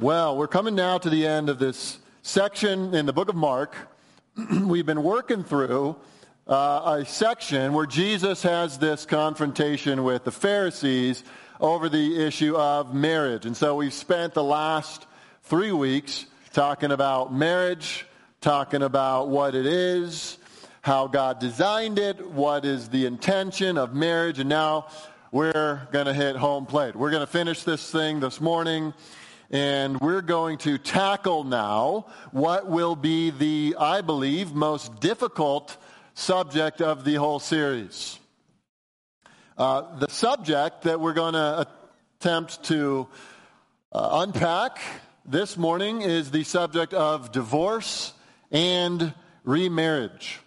Well, we're coming now to the end of this section in the book of Mark. We've been working through uh, a section where Jesus has this confrontation with the Pharisees over the issue of marriage. And so we've spent the last three weeks talking about marriage, talking about what it is, how God designed it, what is the intention of marriage, and now we're going to hit home plate. We're going to finish this thing this morning, and we're going to tackle now what will be the, I believe, most difficult subject of the whole series. Uh, the subject that we're going to attempt to uh, unpack this morning is the subject of divorce and remarriage.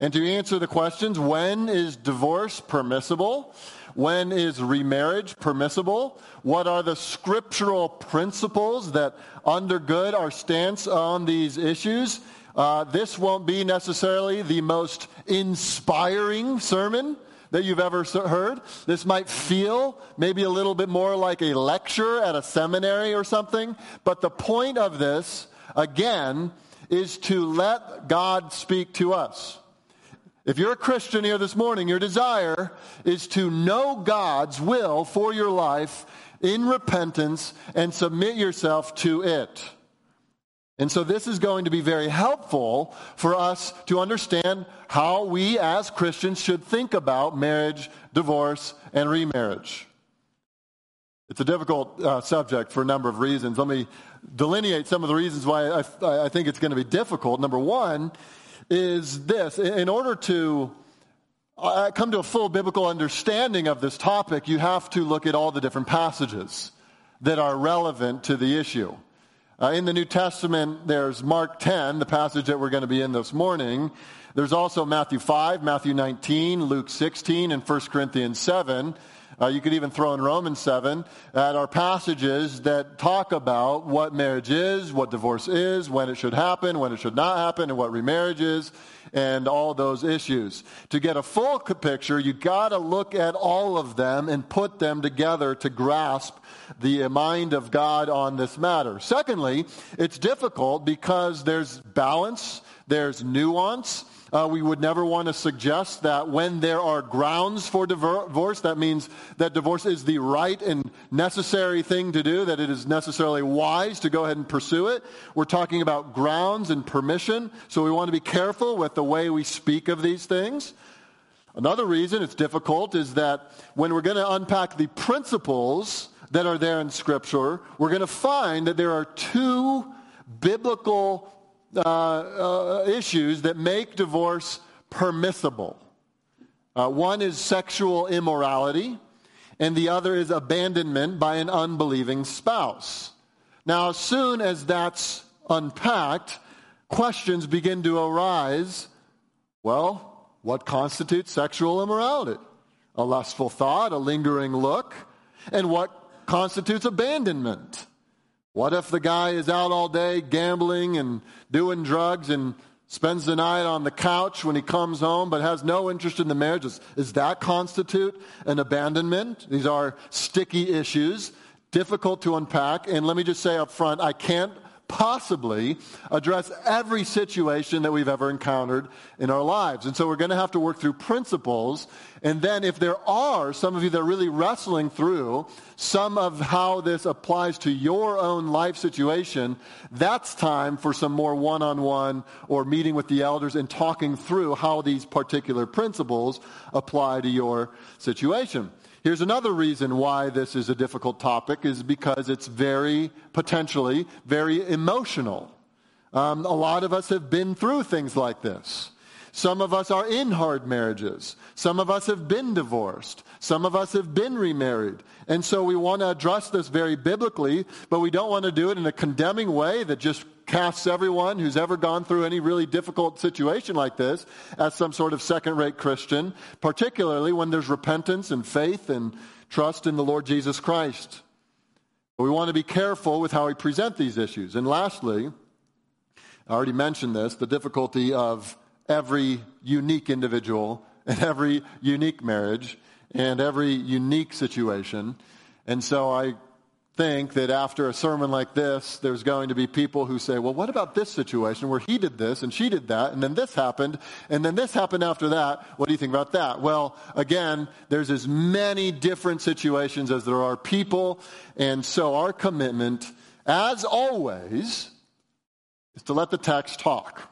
And to answer the questions, when is divorce permissible? When is remarriage permissible? What are the scriptural principles that undergird our stance on these issues? Uh, this won't be necessarily the most inspiring sermon that you've ever heard. This might feel maybe a little bit more like a lecture at a seminary or something. But the point of this, again, is to let God speak to us. If you're a Christian here this morning, your desire is to know God's will for your life in repentance and submit yourself to it. And so this is going to be very helpful for us to understand how we as Christians should think about marriage, divorce, and remarriage. It's a difficult uh, subject for a number of reasons. Let me delineate some of the reasons why I, I think it's going to be difficult. Number one is this in order to uh, come to a full biblical understanding of this topic, you have to look at all the different passages that are relevant to the issue. Uh, in the New Testament, there's Mark 10, the passage that we're going to be in this morning. There's also Matthew 5, Matthew 19, Luke 16, and 1 Corinthians 7. Uh, you could even throw in Romans 7 at our passages that talk about what marriage is, what divorce is, when it should happen, when it should not happen, and what remarriage is, and all those issues. To get a full picture, you got to look at all of them and put them together to grasp the mind of God on this matter. Secondly, it's difficult because there's balance, there's nuance. Uh, we would never want to suggest that when there are grounds for divorce, that means that divorce is the right and necessary thing to do, that it is necessarily wise to go ahead and pursue it. We're talking about grounds and permission, so we want to be careful with the way we speak of these things. Another reason it's difficult is that when we're going to unpack the principles that are there in Scripture, we're going to find that there are two biblical uh, uh, issues that make divorce permissible. Uh, one is sexual immorality, and the other is abandonment by an unbelieving spouse. Now, as soon as that's unpacked, questions begin to arise. Well, what constitutes sexual immorality? A lustful thought, a lingering look, and what constitutes abandonment. What if the guy is out all day gambling and doing drugs and spends the night on the couch when he comes home but has no interest in the marriage? Does, does that constitute an abandonment? These are sticky issues, difficult to unpack. And let me just say up front, I can't possibly address every situation that we've ever encountered in our lives. And so we're going to have to work through principles. And then if there are some of you that are really wrestling through some of how this applies to your own life situation, that's time for some more one-on-one or meeting with the elders and talking through how these particular principles apply to your situation. Here's another reason why this is a difficult topic is because it's very, potentially, very emotional. Um, a lot of us have been through things like this. Some of us are in hard marriages. Some of us have been divorced. Some of us have been remarried. And so we want to address this very biblically, but we don't want to do it in a condemning way that just casts everyone who's ever gone through any really difficult situation like this as some sort of second rate Christian, particularly when there's repentance and faith and trust in the Lord Jesus Christ. But we want to be careful with how we present these issues. And lastly, I already mentioned this the difficulty of every unique individual and every unique marriage and every unique situation. And so I think that after a sermon like this, there's going to be people who say, well, what about this situation where he did this and she did that and then this happened and then this happened after that? What do you think about that? Well, again, there's as many different situations as there are people. And so our commitment, as always, is to let the text talk.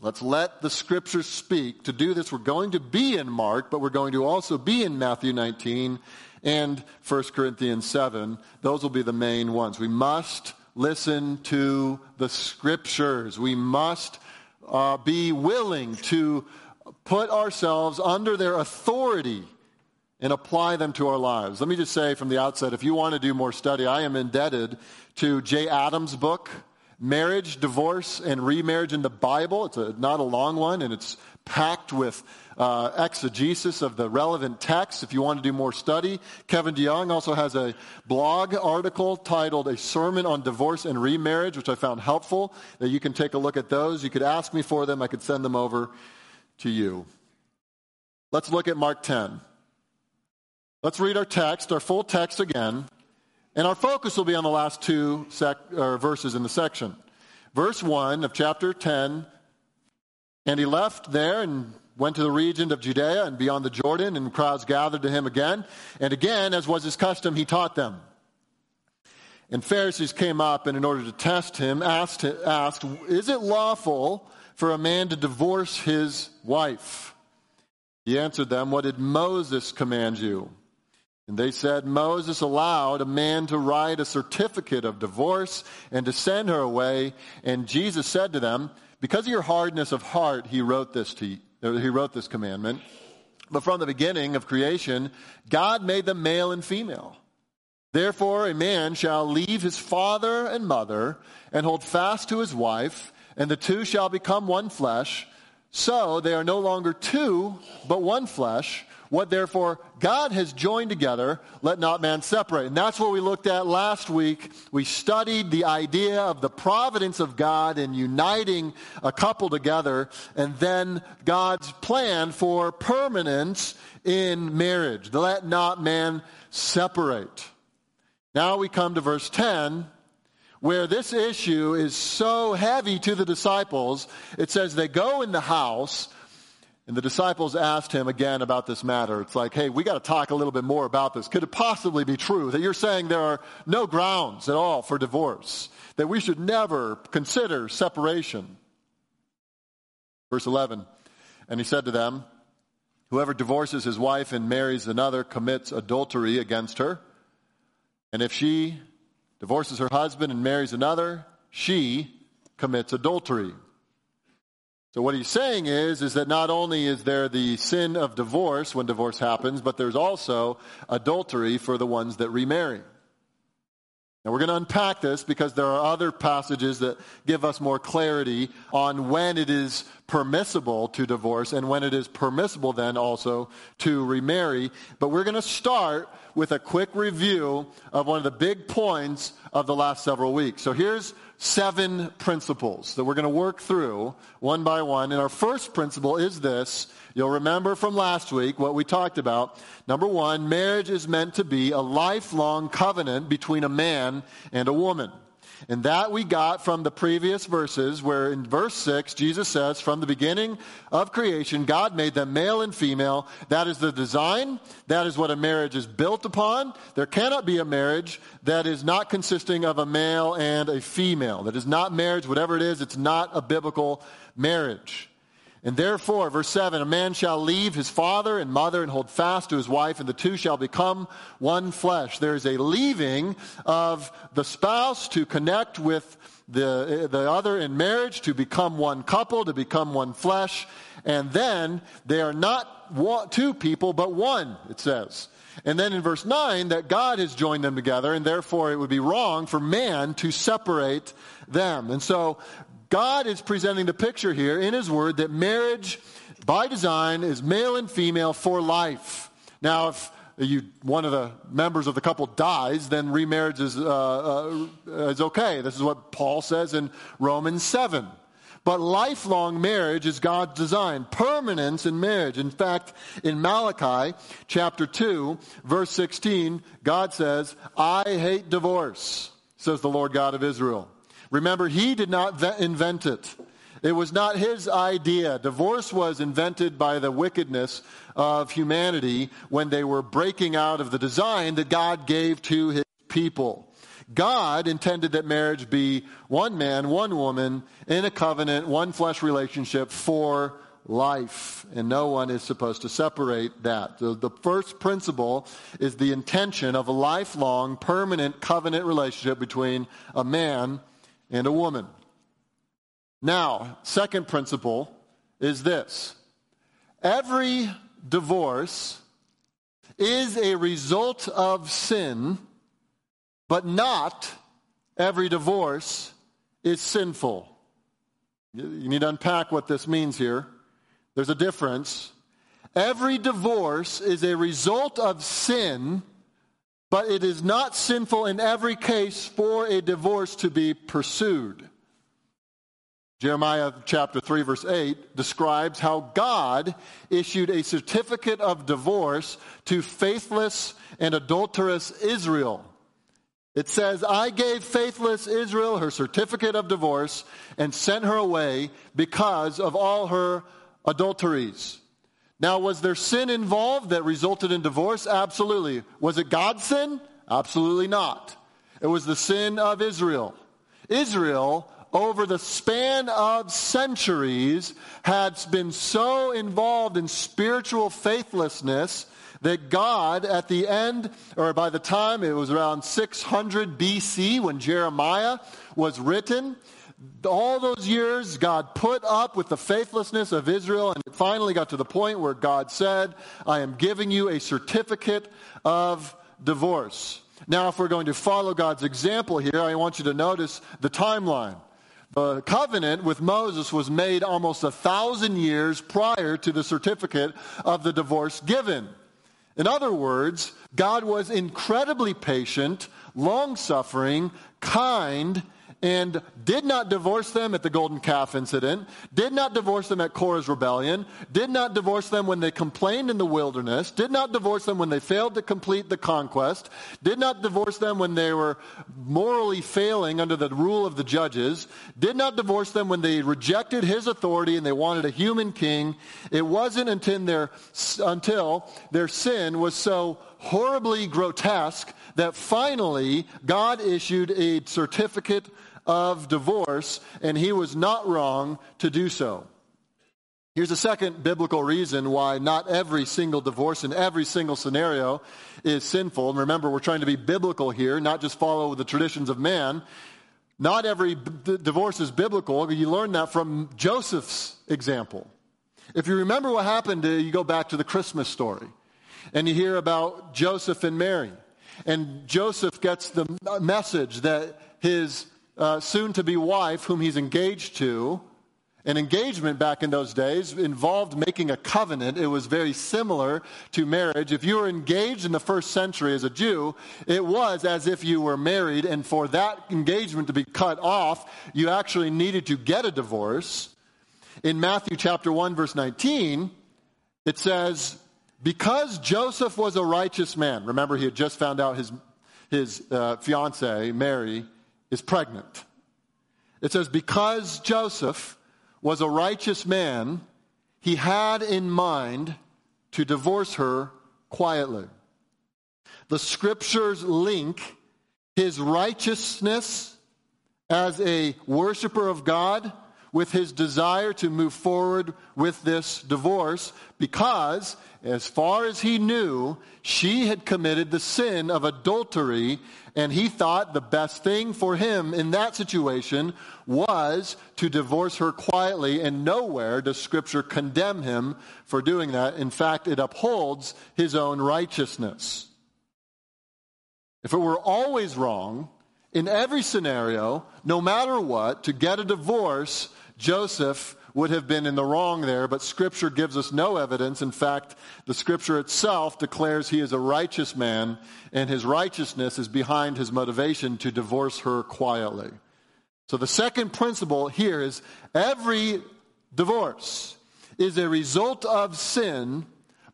Let's let the scriptures speak. To do this, we're going to be in Mark, but we're going to also be in Matthew 19 and 1 Corinthians 7. Those will be the main ones. We must listen to the scriptures. We must uh, be willing to put ourselves under their authority and apply them to our lives. Let me just say from the outset if you want to do more study, I am indebted to Jay Adams' book, Marriage, Divorce, and Remarriage in the Bible. It's a, not a long one, and it's packed with uh, exegesis of the relevant text. if you want to do more study. Kevin DeYoung also has a blog article titled A Sermon on Divorce and Remarriage, which I found helpful, that you can take a look at those. You could ask me for them, I could send them over to you. Let's look at Mark 10. Let's read our text, our full text again, and our focus will be on the last two sec- verses in the section. Verse 1 of chapter 10 And he left there and went to the region of Judea and beyond the Jordan, and crowds gathered to him again. And again, as was his custom, he taught them. And Pharisees came up and, in order to test him, asked, asked Is it lawful for a man to divorce his wife? He answered them, What did Moses command you? And they said, Moses allowed a man to write a certificate of divorce and to send her away. And Jesus said to them, Because of your hardness of heart, he wrote this to you uh, he wrote this commandment. But from the beginning of creation, God made them male and female. Therefore, a man shall leave his father and mother and hold fast to his wife, and the two shall become one flesh. So they are no longer two, but one flesh. What therefore God has joined together, let not man separate. And that's what we looked at last week. We studied the idea of the providence of God in uniting a couple together, and then God's plan for permanence in marriage. Let not man separate. Now we come to verse 10 where this issue is so heavy to the disciples. It says they go in the house and the disciples asked him again about this matter. It's like, hey, we got to talk a little bit more about this. Could it possibly be true that you're saying there are no grounds at all for divorce? That we should never consider separation? Verse 11. And he said to them, Whoever divorces his wife and marries another commits adultery against her. And if she divorces her husband and marries another, she commits adultery. So what he's saying is, is that not only is there the sin of divorce when divorce happens, but there's also adultery for the ones that remarry. Now we're going to unpack this because there are other passages that give us more clarity on when it is permissible to divorce and when it is permissible then also to remarry. But we're going to start with a quick review of one of the big points of the last several weeks. So here's seven principles that we're going to work through one by one. And our first principle is this. You'll remember from last week what we talked about. Number one, marriage is meant to be a lifelong covenant between a man and a woman. And that we got from the previous verses where in verse 6, Jesus says, from the beginning of creation, God made them male and female. That is the design. That is what a marriage is built upon. There cannot be a marriage that is not consisting of a male and a female. That is not marriage, whatever it is, it's not a biblical marriage. And therefore, verse 7, a man shall leave his father and mother and hold fast to his wife, and the two shall become one flesh. There is a leaving of the spouse to connect with the, the other in marriage, to become one couple, to become one flesh. And then they are not two people, but one, it says. And then in verse 9, that God has joined them together, and therefore it would be wrong for man to separate them. And so God is presenting the picture here in His Word that marriage, by design, is male and female for life. Now, if you, one of the members of the couple dies, then remarriage is, uh, uh, is okay. This is what Paul says in Romans 7. But lifelong marriage is God's design, permanence in marriage. In fact, in Malachi chapter 2, verse 16, God says, I hate divorce, says the Lord God of Israel. Remember, he did not invent it. It was not his idea. Divorce was invented by the wickedness of humanity when they were breaking out of the design that God gave to his people. God intended that marriage be one man, one woman in a covenant, one flesh relationship for life. And no one is supposed to separate that. The first principle is the intention of a lifelong, permanent covenant relationship between a man and a woman. Now, second principle is this. Every divorce is a result of sin but not every divorce is sinful. You need to unpack what this means here. There's a difference. Every divorce is a result of sin, but it is not sinful in every case for a divorce to be pursued. Jeremiah chapter 3 verse 8 describes how God issued a certificate of divorce to faithless and adulterous Israel. It says, I gave faithless Israel her certificate of divorce and sent her away because of all her adulteries. Now, was there sin involved that resulted in divorce? Absolutely. Was it God's sin? Absolutely not. It was the sin of Israel. Israel, over the span of centuries, had been so involved in spiritual faithlessness that God, at the end, or by the time it was around 600 BC when Jeremiah was written, all those years, God put up with the faithlessness of Israel, and it finally got to the point where God said, I am giving you a certificate of divorce. Now, if we're going to follow God's example here, I want you to notice the timeline. The covenant with Moses was made almost a thousand years prior to the certificate of the divorce given. In other words, God was incredibly patient, long suffering, kind, and did not divorce them at the golden calf incident, did not divorce them at Korah's rebellion, did not divorce them when they complained in the wilderness, did not divorce them when they failed to complete the conquest, did not divorce them when they were morally failing under the rule of the judges, did not divorce them when they rejected his authority and they wanted a human king. It wasn't until their, until their sin was so horribly grotesque that finally God issued a certificate of divorce, and he was not wrong to do so. Here's a second biblical reason why not every single divorce in every single scenario is sinful. And remember, we're trying to be biblical here, not just follow the traditions of man. Not every b- divorce is biblical. You learn that from Joseph's example. If you remember what happened, uh, you go back to the Christmas story and you hear about Joseph and Mary. And Joseph gets the message that his uh, soon to be wife, whom he's engaged to, an engagement back in those days involved making a covenant. It was very similar to marriage. If you were engaged in the first century as a Jew, it was as if you were married, and for that engagement to be cut off, you actually needed to get a divorce. In Matthew chapter 1, verse 19, it says, Because Joseph was a righteous man, remember he had just found out his, his uh, fiancee, Mary, is pregnant. It says, because Joseph was a righteous man, he had in mind to divorce her quietly. The scriptures link his righteousness as a worshiper of God with his desire to move forward with this divorce because, as far as he knew, she had committed the sin of adultery, and he thought the best thing for him in that situation was to divorce her quietly, and nowhere does Scripture condemn him for doing that. In fact, it upholds his own righteousness. If it were always wrong, in every scenario, no matter what, to get a divorce Joseph would have been in the wrong there, but Scripture gives us no evidence. In fact, the Scripture itself declares he is a righteous man, and his righteousness is behind his motivation to divorce her quietly. So the second principle here is every divorce is a result of sin,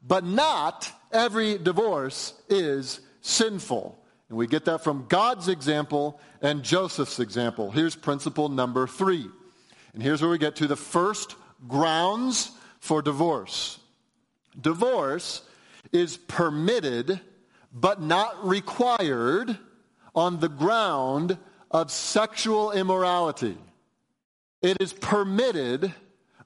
but not every divorce is sinful. And we get that from God's example and Joseph's example. Here's principle number three. And here's where we get to the first grounds for divorce. Divorce is permitted but not required on the ground of sexual immorality. It is permitted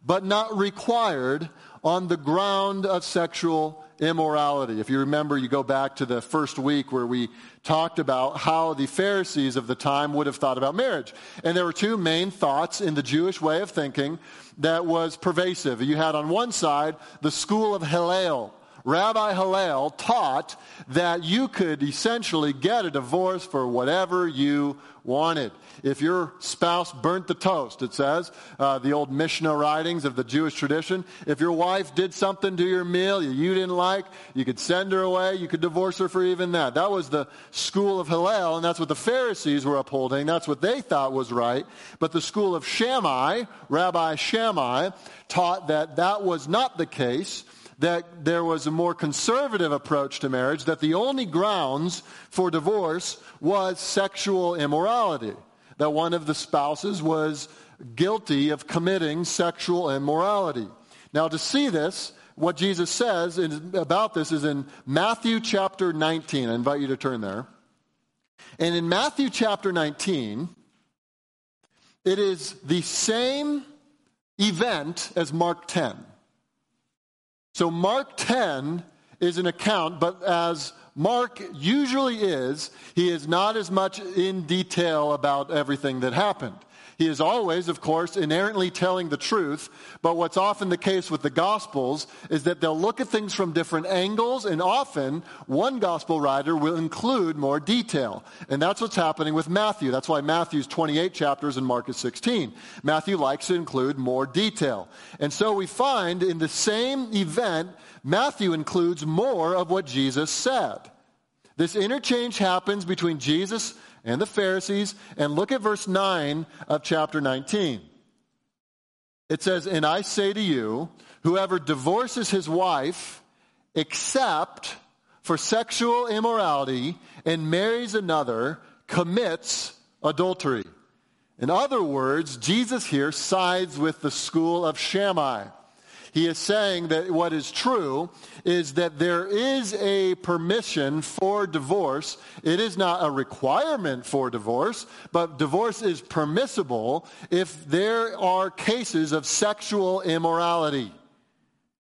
but not required on the ground of sexual immorality. If you remember, you go back to the first week where we talked about how the Pharisees of the time would have thought about marriage. And there were two main thoughts in the Jewish way of thinking that was pervasive. You had on one side the school of Hillel, Rabbi Hillel taught that you could essentially get a divorce for whatever you wanted. If your spouse burnt the toast, it says, uh, the old Mishnah writings of the Jewish tradition, if your wife did something to your meal you didn't like, you could send her away, you could divorce her for even that. That was the school of Hillel, and that's what the Pharisees were upholding. That's what they thought was right. But the school of Shammai, Rabbi Shammai, taught that that was not the case that there was a more conservative approach to marriage, that the only grounds for divorce was sexual immorality, that one of the spouses was guilty of committing sexual immorality. Now, to see this, what Jesus says about this is in Matthew chapter 19. I invite you to turn there. And in Matthew chapter 19, it is the same event as Mark 10. So Mark 10 is an account, but as Mark usually is, he is not as much in detail about everything that happened. He is always, of course, inherently telling the truth, but what's often the case with the Gospels is that they'll look at things from different angles, and often one Gospel writer will include more detail. And that's what's happening with Matthew. That's why Matthew's 28 chapters and Mark is 16. Matthew likes to include more detail. And so we find in the same event, Matthew includes more of what Jesus said. This interchange happens between Jesus and the Pharisees. And look at verse 9 of chapter 19. It says, And I say to you, whoever divorces his wife, except for sexual immorality, and marries another, commits adultery. In other words, Jesus here sides with the school of Shammai. He is saying that what is true is that there is a permission for divorce. It is not a requirement for divorce, but divorce is permissible if there are cases of sexual immorality.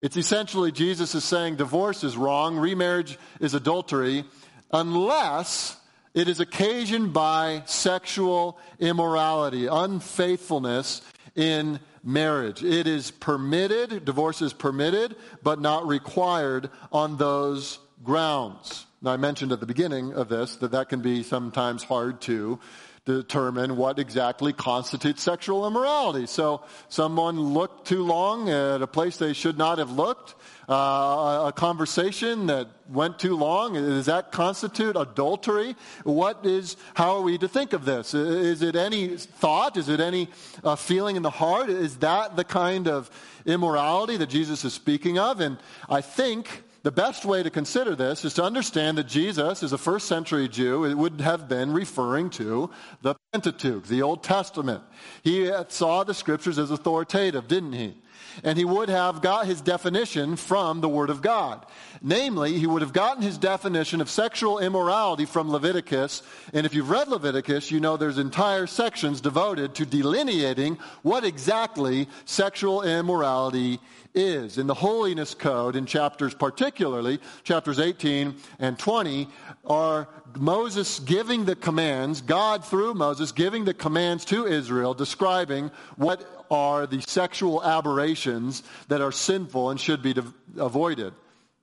It's essentially Jesus is saying divorce is wrong, remarriage is adultery, unless it is occasioned by sexual immorality, unfaithfulness in marriage. It is permitted, divorce is permitted, but not required on those grounds. Now, I mentioned at the beginning of this that that can be sometimes hard to determine what exactly constitutes sexual immorality. So, someone looked too long at a place they should not have looked, uh, a conversation that went too long, does that constitute adultery? What is, how are we to think of this? Is it any thought? Is it any uh, feeling in the heart? Is that the kind of immorality that Jesus is speaking of? And I think the best way to consider this is to understand that Jesus, as a first century Jew, it would have been referring to the Pentateuch, the Old Testament. He saw the scriptures as authoritative, didn't he? And he would have got his definition from the Word of God. Namely, he would have gotten his definition of sexual immorality from Leviticus. And if you've read Leviticus, you know there's entire sections devoted to delineating what exactly sexual immorality is. In the Holiness Code, in chapters particularly, chapters 18 and 20, are Moses giving the commands, God through Moses giving the commands to Israel, describing what are the sexual aberrations that are sinful and should be avoided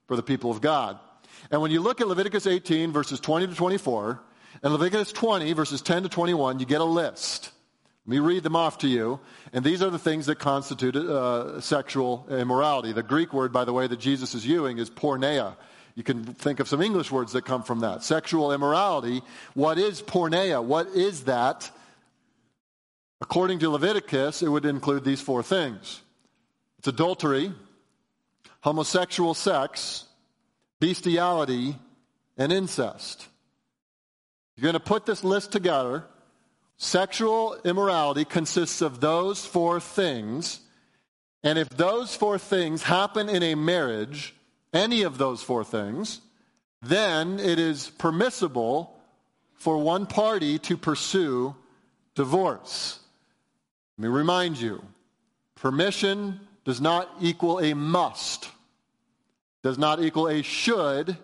for the people of God. And when you look at Leviticus 18, verses 20 to 24, and Leviticus 20, verses 10 to 21, you get a list. Let me read them off to you. And these are the things that constitute uh, sexual immorality. The Greek word, by the way, that Jesus is using is porneia. You can think of some English words that come from that. Sexual immorality. What is porneia? What is that? According to Leviticus, it would include these four things it's adultery, homosexual sex, bestiality, and incest. You're going to put this list together. Sexual immorality consists of those four things. And if those four things happen in a marriage, any of those four things, then it is permissible for one party to pursue divorce. Let me remind you permission does not equal a must, does not equal a should.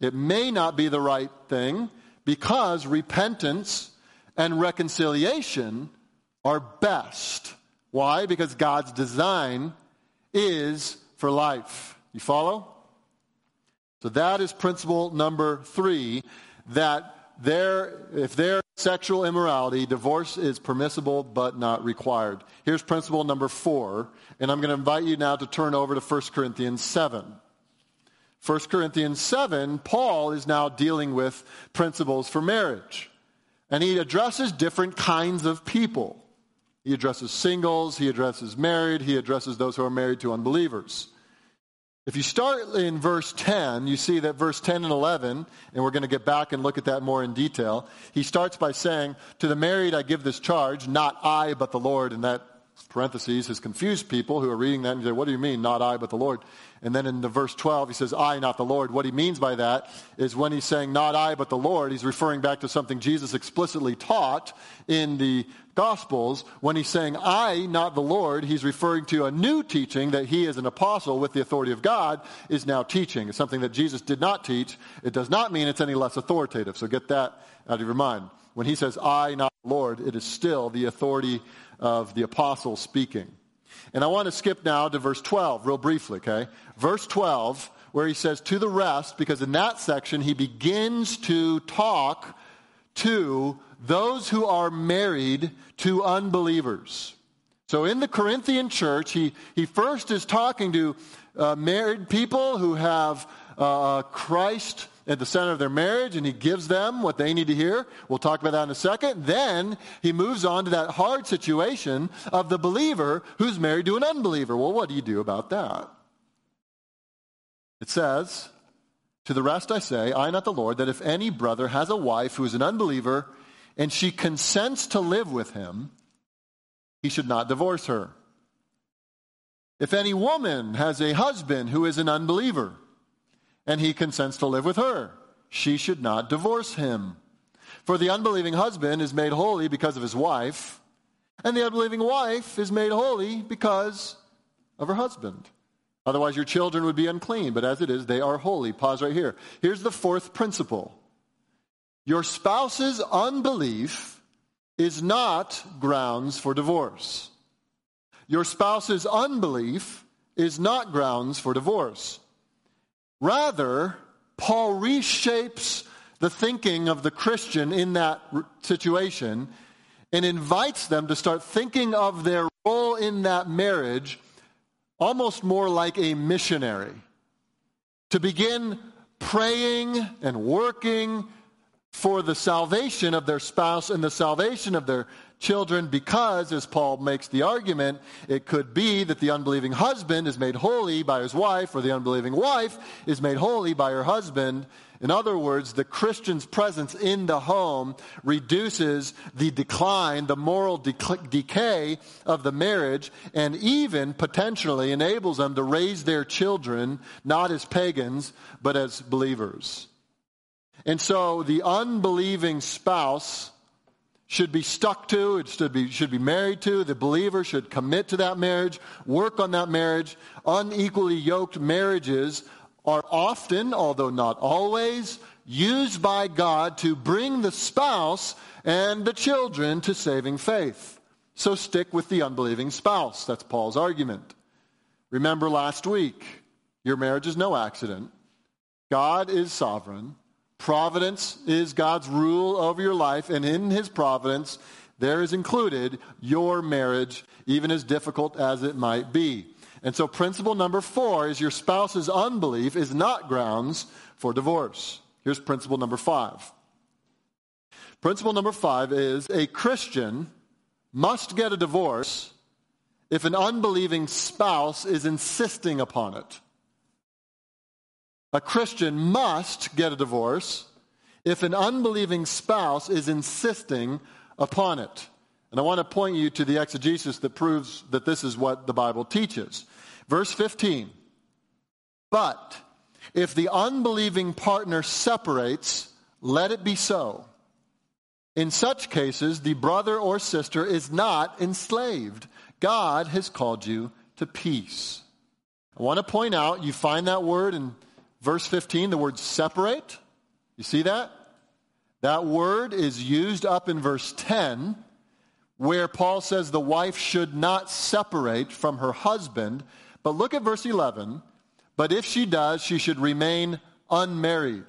It may not be the right thing because repentance and reconciliation are best. Why? Because God's design is for life. You follow? So that is principle number three that there, if there's sexual immorality, divorce is permissible but not required. Here's principle number four, and I'm going to invite you now to turn over to 1 Corinthians 7. 1 Corinthians 7, Paul is now dealing with principles for marriage. And he addresses different kinds of people. He addresses singles, he addresses married, he addresses those who are married to unbelievers. If you start in verse 10, you see that verse 10 and 11, and we're going to get back and look at that more in detail. He starts by saying, To the married I give this charge, not I, but the Lord. And that parentheses has confused people who are reading that and say, What do you mean, not I, but the Lord? And then in the verse 12, he says, I, not the Lord. What he means by that is when he's saying, not I, but the Lord, he's referring back to something Jesus explicitly taught in the Gospels. When he's saying, I, not the Lord, he's referring to a new teaching that he, as an apostle with the authority of God, is now teaching. It's something that Jesus did not teach. It does not mean it's any less authoritative. So get that out of your mind. When he says, I, not the Lord, it is still the authority of the apostle speaking. And I want to skip now to verse 12, real briefly, okay? Verse 12, where he says, to the rest, because in that section he begins to talk to those who are married to unbelievers. So in the Corinthian church, he, he first is talking to uh, married people who have uh, Christ at the center of their marriage and he gives them what they need to hear. We'll talk about that in a second. Then he moves on to that hard situation of the believer who's married to an unbeliever. Well, what do you do about that? It says, To the rest I say, I, not the Lord, that if any brother has a wife who is an unbeliever and she consents to live with him, he should not divorce her. If any woman has a husband who is an unbeliever, and he consents to live with her. She should not divorce him. For the unbelieving husband is made holy because of his wife, and the unbelieving wife is made holy because of her husband. Otherwise, your children would be unclean, but as it is, they are holy. Pause right here. Here's the fourth principle your spouse's unbelief is not grounds for divorce. Your spouse's unbelief is not grounds for divorce. Rather, Paul reshapes the thinking of the Christian in that situation and invites them to start thinking of their role in that marriage almost more like a missionary. To begin praying and working for the salvation of their spouse and the salvation of their children because, as Paul makes the argument, it could be that the unbelieving husband is made holy by his wife, or the unbelieving wife is made holy by her husband. In other words, the Christian's presence in the home reduces the decline, the moral decay of the marriage, and even potentially enables them to raise their children not as pagans, but as believers. And so the unbelieving spouse should be stuck to, it should be, should be married to. The believer should commit to that marriage, work on that marriage. Unequally yoked marriages are often, although not always, used by God to bring the spouse and the children to saving faith. So stick with the unbelieving spouse. That's Paul's argument. Remember last week, your marriage is no accident. God is sovereign. Providence is God's rule over your life, and in his providence, there is included your marriage, even as difficult as it might be. And so, principle number four is your spouse's unbelief is not grounds for divorce. Here's principle number five. Principle number five is a Christian must get a divorce if an unbelieving spouse is insisting upon it. A Christian must get a divorce if an unbelieving spouse is insisting upon it. And I want to point you to the exegesis that proves that this is what the Bible teaches. Verse 15. But if the unbelieving partner separates, let it be so. In such cases, the brother or sister is not enslaved. God has called you to peace. I want to point out, you find that word in verse 15, the word separate. You see that? That word is used up in verse 10, where Paul says the wife should not separate from her husband. But look at verse 11. But if she does, she should remain unmarried.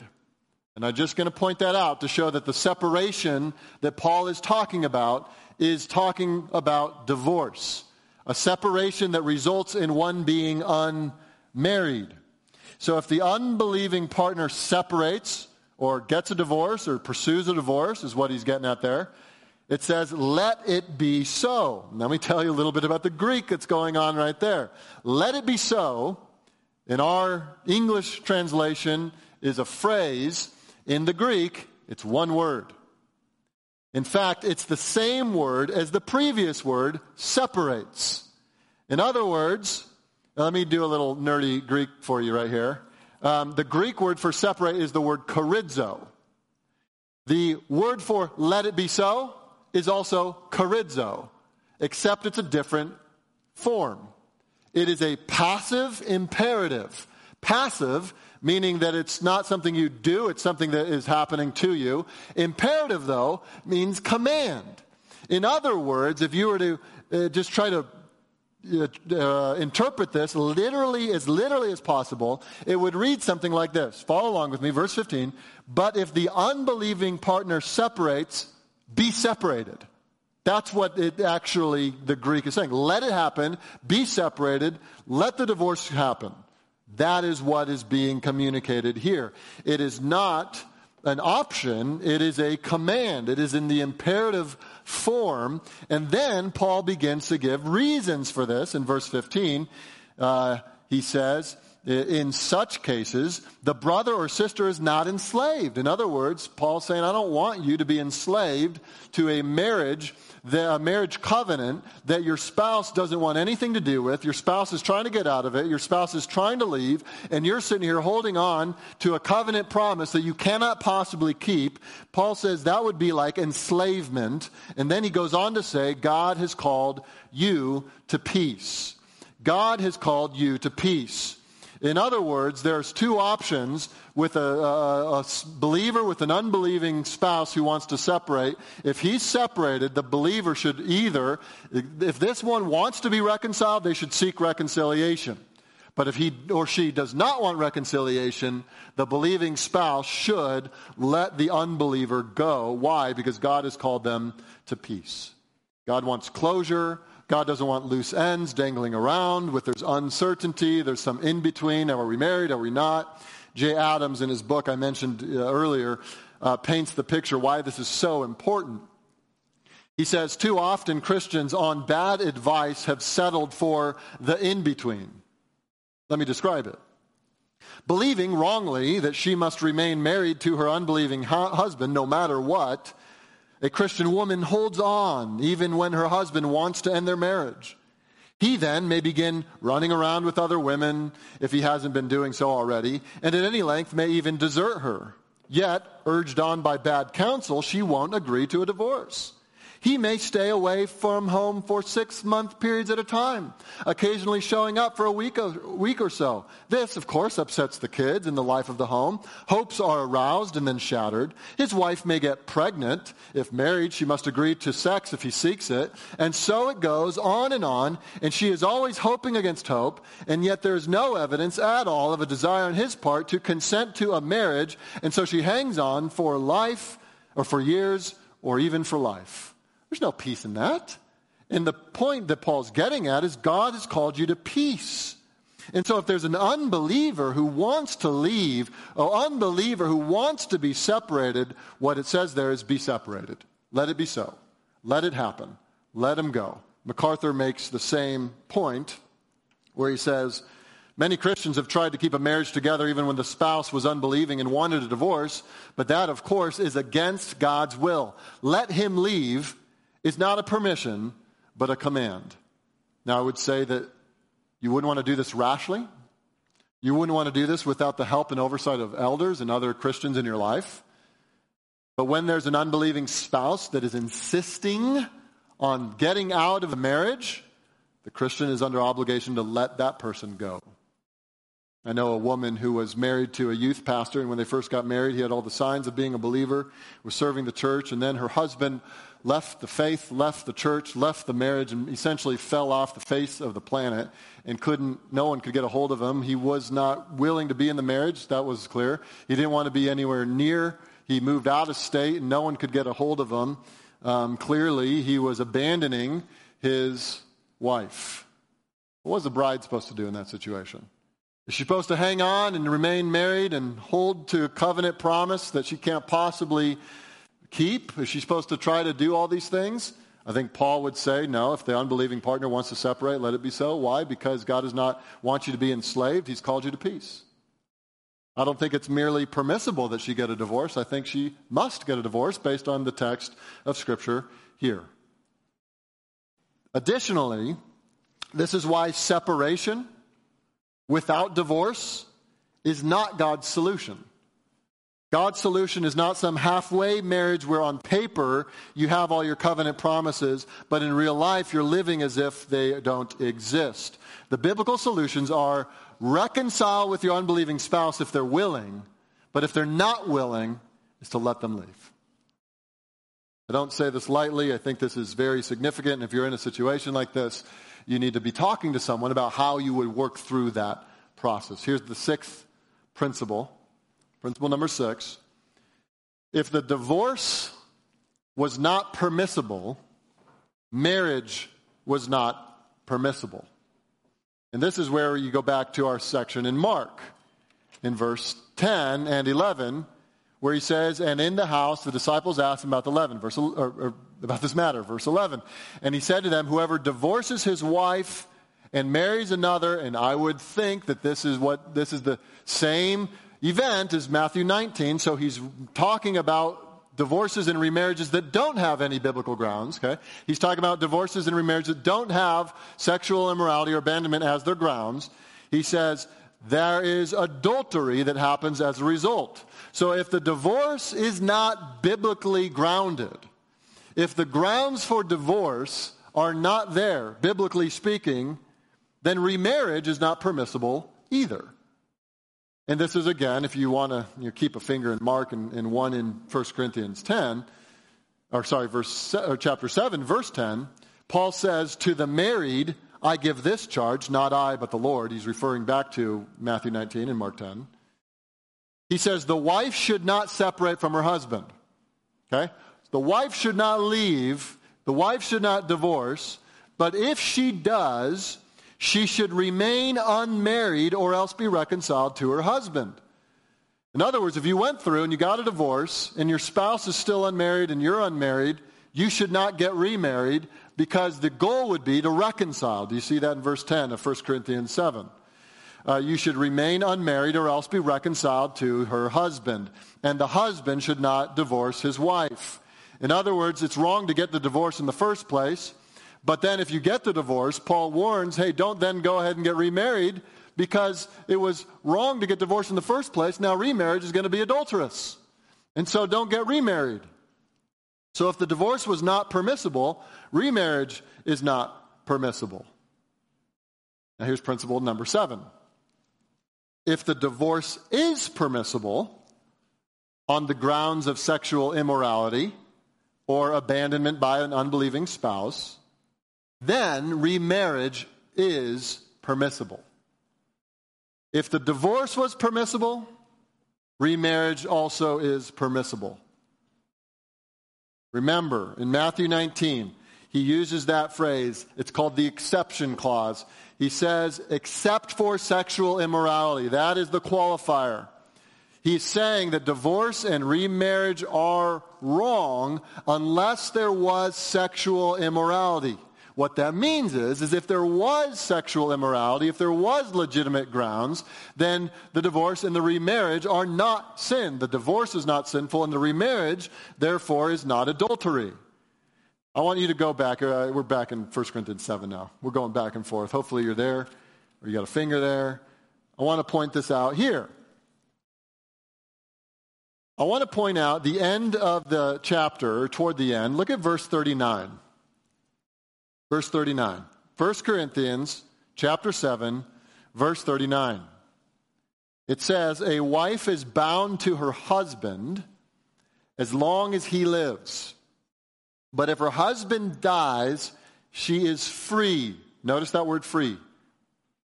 And I'm just going to point that out to show that the separation that Paul is talking about is talking about divorce, a separation that results in one being unmarried. So if the unbelieving partner separates or gets a divorce or pursues a divorce, is what he's getting at there, it says, let it be so. Let me tell you a little bit about the Greek that's going on right there. Let it be so, in our English translation, is a phrase in the Greek, it's one word. In fact, it's the same word as the previous word, separates. In other words, let me do a little nerdy Greek for you right here. Um, the Greek word for separate is the word charizo. The word for let it be so is also charizo, except it's a different form. It is a passive imperative. Passive meaning that it's not something you do, it's something that is happening to you. Imperative, though, means command. In other words, if you were to uh, just try to uh, interpret this literally as literally as possible, it would read something like this. Follow along with me, verse 15. But if the unbelieving partner separates, be separated. That's what it actually, the Greek is saying. Let it happen, be separated, let the divorce happen. That is what is being communicated here. It is not an option, it is a command. It is in the imperative form. And then Paul begins to give reasons for this. In verse 15, uh, he says, in such cases, the brother or sister is not enslaved. In other words, Paul's saying, I don't want you to be enslaved to a marriage the uh, marriage covenant that your spouse doesn't want anything to do with. Your spouse is trying to get out of it. Your spouse is trying to leave. And you're sitting here holding on to a covenant promise that you cannot possibly keep. Paul says that would be like enslavement. And then he goes on to say, God has called you to peace. God has called you to peace. In other words, there's two options with a, a, a, believer with an unbelieving spouse who wants to separate. If he's separated, the believer should either, if this one wants to be reconciled, they should seek reconciliation. But if he or she does not want reconciliation, the believing spouse should let the unbeliever go. Why? Because God has called them to peace. God wants closure. God doesn't want loose ends dangling around with there's uncertainty, there's some in between. Are we married? Are we not? Jay Adams, in his book I mentioned uh, earlier, uh, paints the picture why this is so important. He says, Too often Christians on bad advice have settled for the in between. Let me describe it. Believing wrongly that she must remain married to her unbelieving hu- husband no matter what, a Christian woman holds on even when her husband wants to end their marriage. He then may begin running around with other women if he hasn't been doing so already, and at any length may even desert her. Yet, urged on by bad counsel, she won't agree to a divorce. He may stay away from home for six month periods at a time, occasionally showing up for a week, a week or so. This, of course, upsets the kids and the life of the home. Hopes are aroused and then shattered. His wife may get pregnant. If married, she must agree to sex if he seeks it. And so it goes on and on, and she is always hoping against hope, and yet there's no evidence at all of a desire on his part to consent to a marriage, and so she hangs on for life or for years or even for life. There's no peace in that. And the point that Paul's getting at is God has called you to peace. And so if there's an unbeliever who wants to leave, an unbeliever who wants to be separated, what it says there is be separated. Let it be so. Let it happen. let him go. MacArthur makes the same point where he says, Many Christians have tried to keep a marriage together even when the spouse was unbelieving and wanted a divorce, but that, of course, is against God's will. Let him leave is not a permission, but a command. Now, I would say that you wouldn't want to do this rashly. You wouldn't want to do this without the help and oversight of elders and other Christians in your life. But when there's an unbelieving spouse that is insisting on getting out of the marriage, the Christian is under obligation to let that person go. I know a woman who was married to a youth pastor, and when they first got married, he had all the signs of being a believer, was serving the church, and then her husband left the faith, left the church, left the marriage, and essentially fell off the face of the planet and couldn't, no one could get a hold of him. He was not willing to be in the marriage, that was clear. He didn't want to be anywhere near. He moved out of state, and no one could get a hold of him. Um, clearly, he was abandoning his wife. What was the bride supposed to do in that situation? Is she supposed to hang on and remain married and hold to a covenant promise that she can't possibly keep? Is she supposed to try to do all these things? I think Paul would say, no, if the unbelieving partner wants to separate, let it be so. Why? Because God does not want you to be enslaved. He's called you to peace. I don't think it's merely permissible that she get a divorce. I think she must get a divorce based on the text of Scripture here. Additionally, this is why separation without divorce is not God's solution. God's solution is not some halfway marriage where on paper you have all your covenant promises, but in real life you're living as if they don't exist. The biblical solutions are reconcile with your unbelieving spouse if they're willing, but if they're not willing, is to let them leave. I don't say this lightly. I think this is very significant. And if you're in a situation like this, you need to be talking to someone about how you would work through that process. Here's the sixth principle. Principle number six. If the divorce was not permissible, marriage was not permissible. And this is where you go back to our section in Mark, in verse 10 and 11, where he says, And in the house the disciples asked him about the 11, verse, or, or about this matter, verse 11. And he said to them, Whoever divorces his wife and marries another, and I would think that this is what this is the same event is Matthew 19. So he's talking about divorces and remarriages that don't have any biblical grounds. Okay, he's talking about divorces and remarriages that don't have sexual immorality or abandonment as their grounds. He says there is adultery that happens as a result. So if the divorce is not biblically grounded, if the grounds for divorce are not there, biblically speaking, then remarriage is not permissible either. And this is again, if you want to you know, keep a finger in Mark and, and, one in 1 Corinthians 10, or sorry, verse or chapter 7, verse 10, Paul says, To the married, I give this charge, not I, but the Lord. He's referring back to Matthew 19 and Mark 10. He says, The wife should not separate from her husband. Okay? The wife should not leave, the wife should not divorce, but if she does, she should remain unmarried or else be reconciled to her husband. In other words, if you went through and you got a divorce and your spouse is still unmarried and you're unmarried, you should not get remarried because the goal would be to reconcile. Do you see that in verse 10 of 1 Corinthians 7? Uh, you should remain unmarried or else be reconciled to her husband. And the husband should not divorce his wife. In other words, it's wrong to get the divorce in the first place. But then if you get the divorce, Paul warns, hey, don't then go ahead and get remarried because it was wrong to get divorced in the first place. Now remarriage is going to be adulterous. And so don't get remarried. So if the divorce was not permissible, remarriage is not permissible. Now here's principle number seven. If the divorce is permissible on the grounds of sexual immorality or abandonment by an unbelieving spouse, then remarriage is permissible. If the divorce was permissible, remarriage also is permissible. Remember, in Matthew 19, he uses that phrase. It's called the exception clause. He says, except for sexual immorality. That is the qualifier. He's saying that divorce and remarriage are wrong unless there was sexual immorality. What that means is, is if there was sexual immorality, if there was legitimate grounds, then the divorce and the remarriage are not sin. The divorce is not sinful, and the remarriage, therefore, is not adultery. I want you to go back. Uh, we're back in 1 Corinthians 7 now. We're going back and forth. Hopefully, you're there, or you got a finger there. I want to point this out here. I want to point out the end of the chapter, toward the end. Look at verse 39. Verse 39. 1 Corinthians chapter 7, verse 39. It says, A wife is bound to her husband as long as he lives. But if her husband dies, she is free. Notice that word free.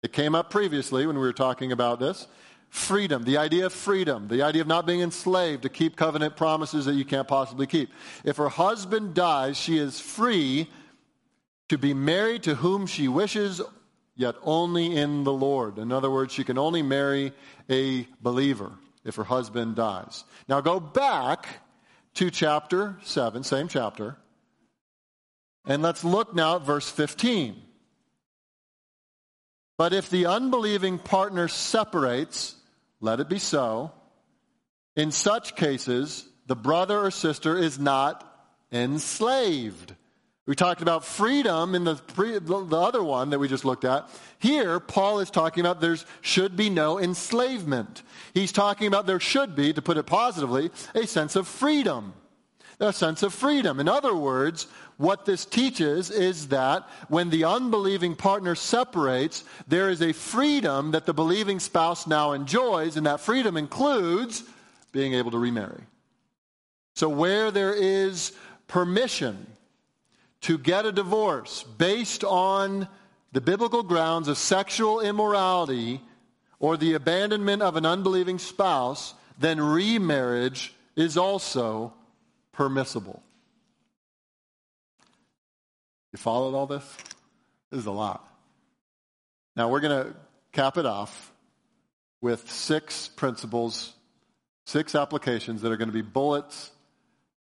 It came up previously when we were talking about this. Freedom, the idea of freedom, the idea of not being enslaved to keep covenant promises that you can't possibly keep. If her husband dies, she is free to be married to whom she wishes, yet only in the Lord. In other words, she can only marry a believer if her husband dies. Now go back to chapter 7, same chapter, and let's look now at verse 15. But if the unbelieving partner separates, let it be so. In such cases, the brother or sister is not enslaved we talked about freedom in the, pre, the other one that we just looked at. Here, Paul is talking about there should be no enslavement. He's talking about there should be, to put it positively, a sense of freedom. A sense of freedom. In other words, what this teaches is that when the unbelieving partner separates, there is a freedom that the believing spouse now enjoys, and that freedom includes being able to remarry. So where there is permission, to get a divorce based on the biblical grounds of sexual immorality or the abandonment of an unbelieving spouse, then remarriage is also permissible. You followed all this? This is a lot. Now we're going to cap it off with six principles, six applications that are going to be bullets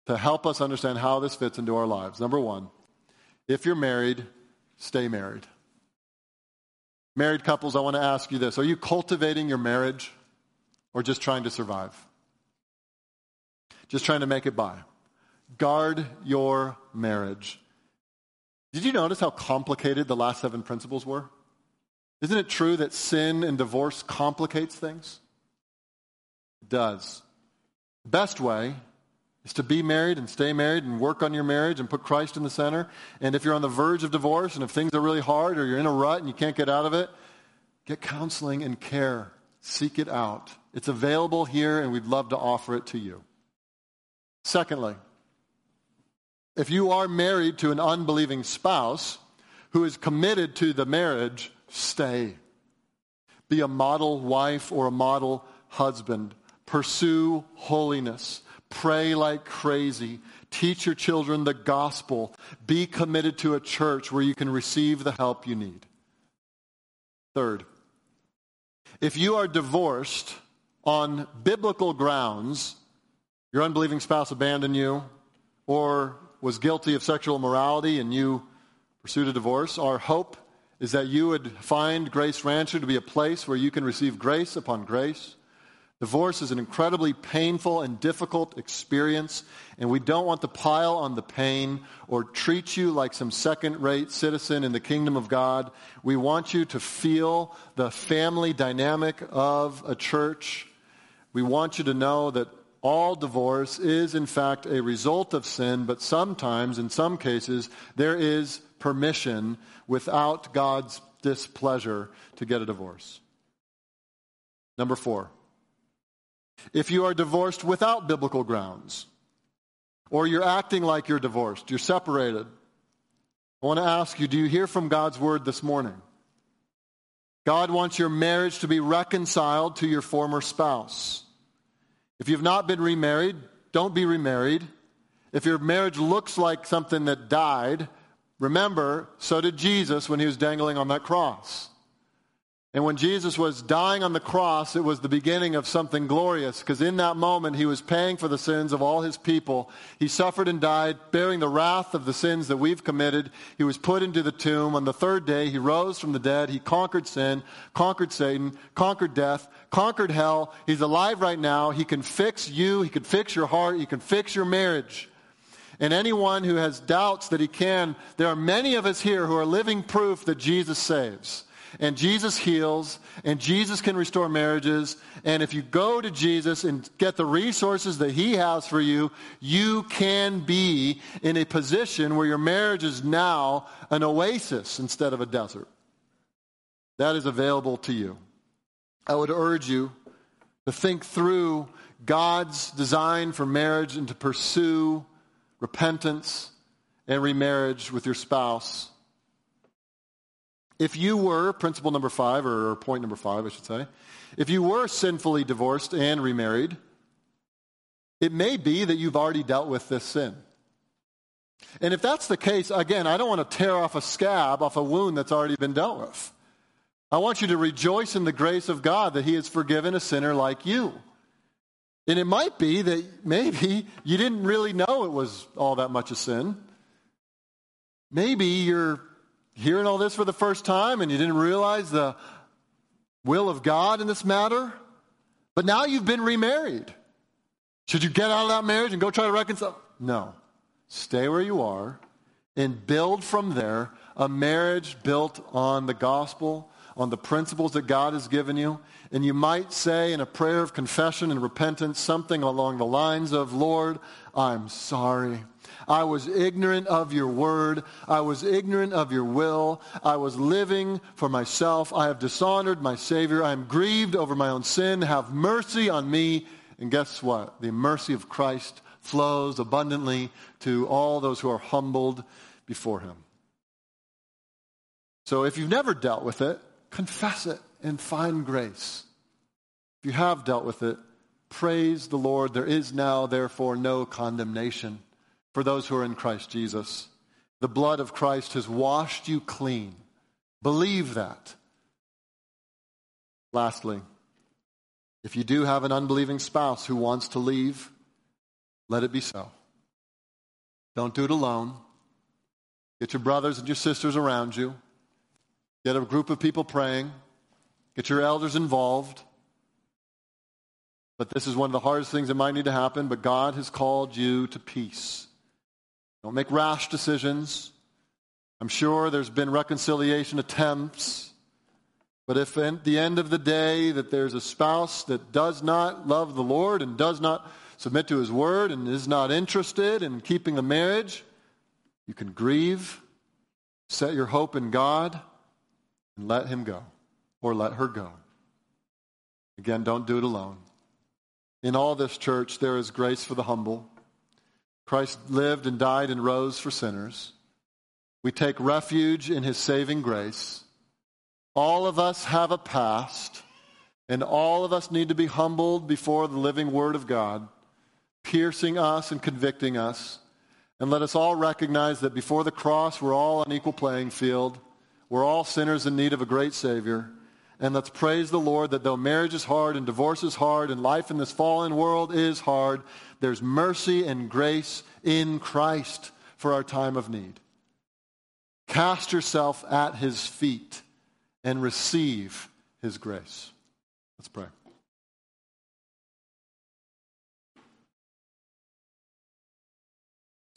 to help us understand how this fits into our lives. Number one, if you're married, stay married. Married couples, I want to ask you this Are you cultivating your marriage or just trying to survive? Just trying to make it by. Guard your marriage. Did you notice how complicated the last seven principles were? Isn't it true that sin and divorce complicates things? It does. Best way is to be married and stay married and work on your marriage and put Christ in the center. And if you're on the verge of divorce and if things are really hard or you're in a rut and you can't get out of it, get counseling and care. Seek it out. It's available here and we'd love to offer it to you. Secondly, if you are married to an unbelieving spouse who is committed to the marriage, stay. Be a model wife or a model husband. Pursue holiness. Pray like crazy. Teach your children the gospel. Be committed to a church where you can receive the help you need. Third, if you are divorced on biblical grounds, your unbelieving spouse abandoned you or was guilty of sexual immorality and you pursued a divorce, our hope is that you would find Grace Rancher to be a place where you can receive grace upon grace Divorce is an incredibly painful and difficult experience, and we don't want to pile on the pain or treat you like some second rate citizen in the kingdom of God. We want you to feel the family dynamic of a church. We want you to know that all divorce is, in fact, a result of sin, but sometimes, in some cases, there is permission without God's displeasure to get a divorce. Number four. If you are divorced without biblical grounds, or you're acting like you're divorced, you're separated, I want to ask you do you hear from God's word this morning? God wants your marriage to be reconciled to your former spouse. If you've not been remarried, don't be remarried. If your marriage looks like something that died, remember, so did Jesus when he was dangling on that cross. And when Jesus was dying on the cross, it was the beginning of something glorious because in that moment he was paying for the sins of all his people. He suffered and died, bearing the wrath of the sins that we've committed. He was put into the tomb. On the third day, he rose from the dead. He conquered sin, conquered Satan, conquered death, conquered hell. He's alive right now. He can fix you. He can fix your heart. He can fix your marriage. And anyone who has doubts that he can, there are many of us here who are living proof that Jesus saves and Jesus heals, and Jesus can restore marriages. And if you go to Jesus and get the resources that He has for you, you can be in a position where your marriage is now an oasis instead of a desert. That is available to you. I would urge you to think through God's design for marriage and to pursue repentance and remarriage with your spouse if you were, principle number five, or point number five, I should say, if you were sinfully divorced and remarried, it may be that you've already dealt with this sin. And if that's the case, again, I don't want to tear off a scab off a wound that's already been dealt with. I want you to rejoice in the grace of God that He has forgiven a sinner like you. And it might be that maybe you didn't really know it was all that much a sin. Maybe you're hearing all this for the first time and you didn't realize the will of God in this matter, but now you've been remarried. Should you get out of that marriage and go try to reconcile? No. Stay where you are and build from there a marriage built on the gospel, on the principles that God has given you. And you might say in a prayer of confession and repentance something along the lines of, Lord, I'm sorry. I was ignorant of your word. I was ignorant of your will. I was living for myself. I have dishonored my Savior. I am grieved over my own sin. Have mercy on me. And guess what? The mercy of Christ flows abundantly to all those who are humbled before him. So if you've never dealt with it, confess it and find grace. If you have dealt with it, praise the Lord. There is now, therefore, no condemnation for those who are in Christ Jesus. The blood of Christ has washed you clean. Believe that. Lastly, if you do have an unbelieving spouse who wants to leave, let it be so. Don't do it alone. Get your brothers and your sisters around you. Get a group of people praying. Get your elders involved. But this is one of the hardest things that might need to happen, but God has called you to peace. Don't make rash decisions. I'm sure there's been reconciliation attempts. But if at the end of the day that there's a spouse that does not love the Lord and does not submit to his word and is not interested in keeping the marriage, you can grieve, set your hope in God, and let him go or let her go. Again, don't do it alone. In all this church, there is grace for the humble Christ lived and died and rose for sinners. We take refuge in his saving grace. All of us have a past, and all of us need to be humbled before the living Word of God, piercing us and convicting us. And let us all recognize that before the cross, we're all on equal playing field. We're all sinners in need of a great Savior. And let's praise the Lord that though marriage is hard and divorce is hard and life in this fallen world is hard, there's mercy and grace in Christ for our time of need. Cast yourself at his feet and receive his grace. Let's pray.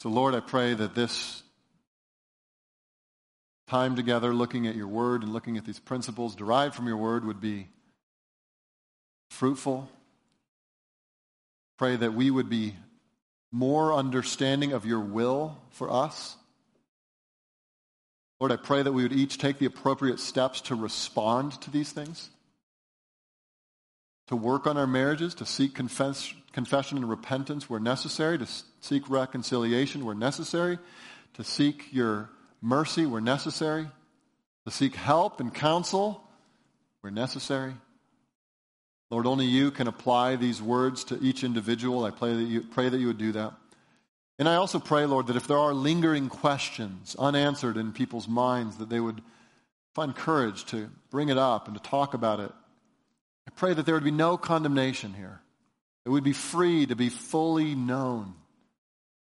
So, Lord, I pray that this time together, looking at your word and looking at these principles derived from your word, would be fruitful Pray that we would be more understanding of your will for us. Lord, I pray that we would each take the appropriate steps to respond to these things, to work on our marriages, to seek confess, confession and repentance where necessary, to seek reconciliation where necessary, to seek your mercy where necessary, to seek help and counsel where necessary. Lord, only you can apply these words to each individual. I pray that you, pray that you would do that. And I also pray, Lord, that if there are lingering questions unanswered in people's minds, that they would find courage to bring it up and to talk about it. I pray that there would be no condemnation here. That we'd be free to be fully known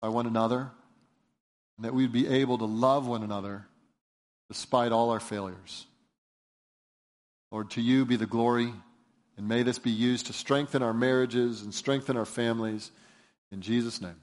by one another, that we'd be able to love one another despite all our failures. Lord, to you be the glory, and may this be used to strengthen our marriages and strengthen our families. In Jesus' name.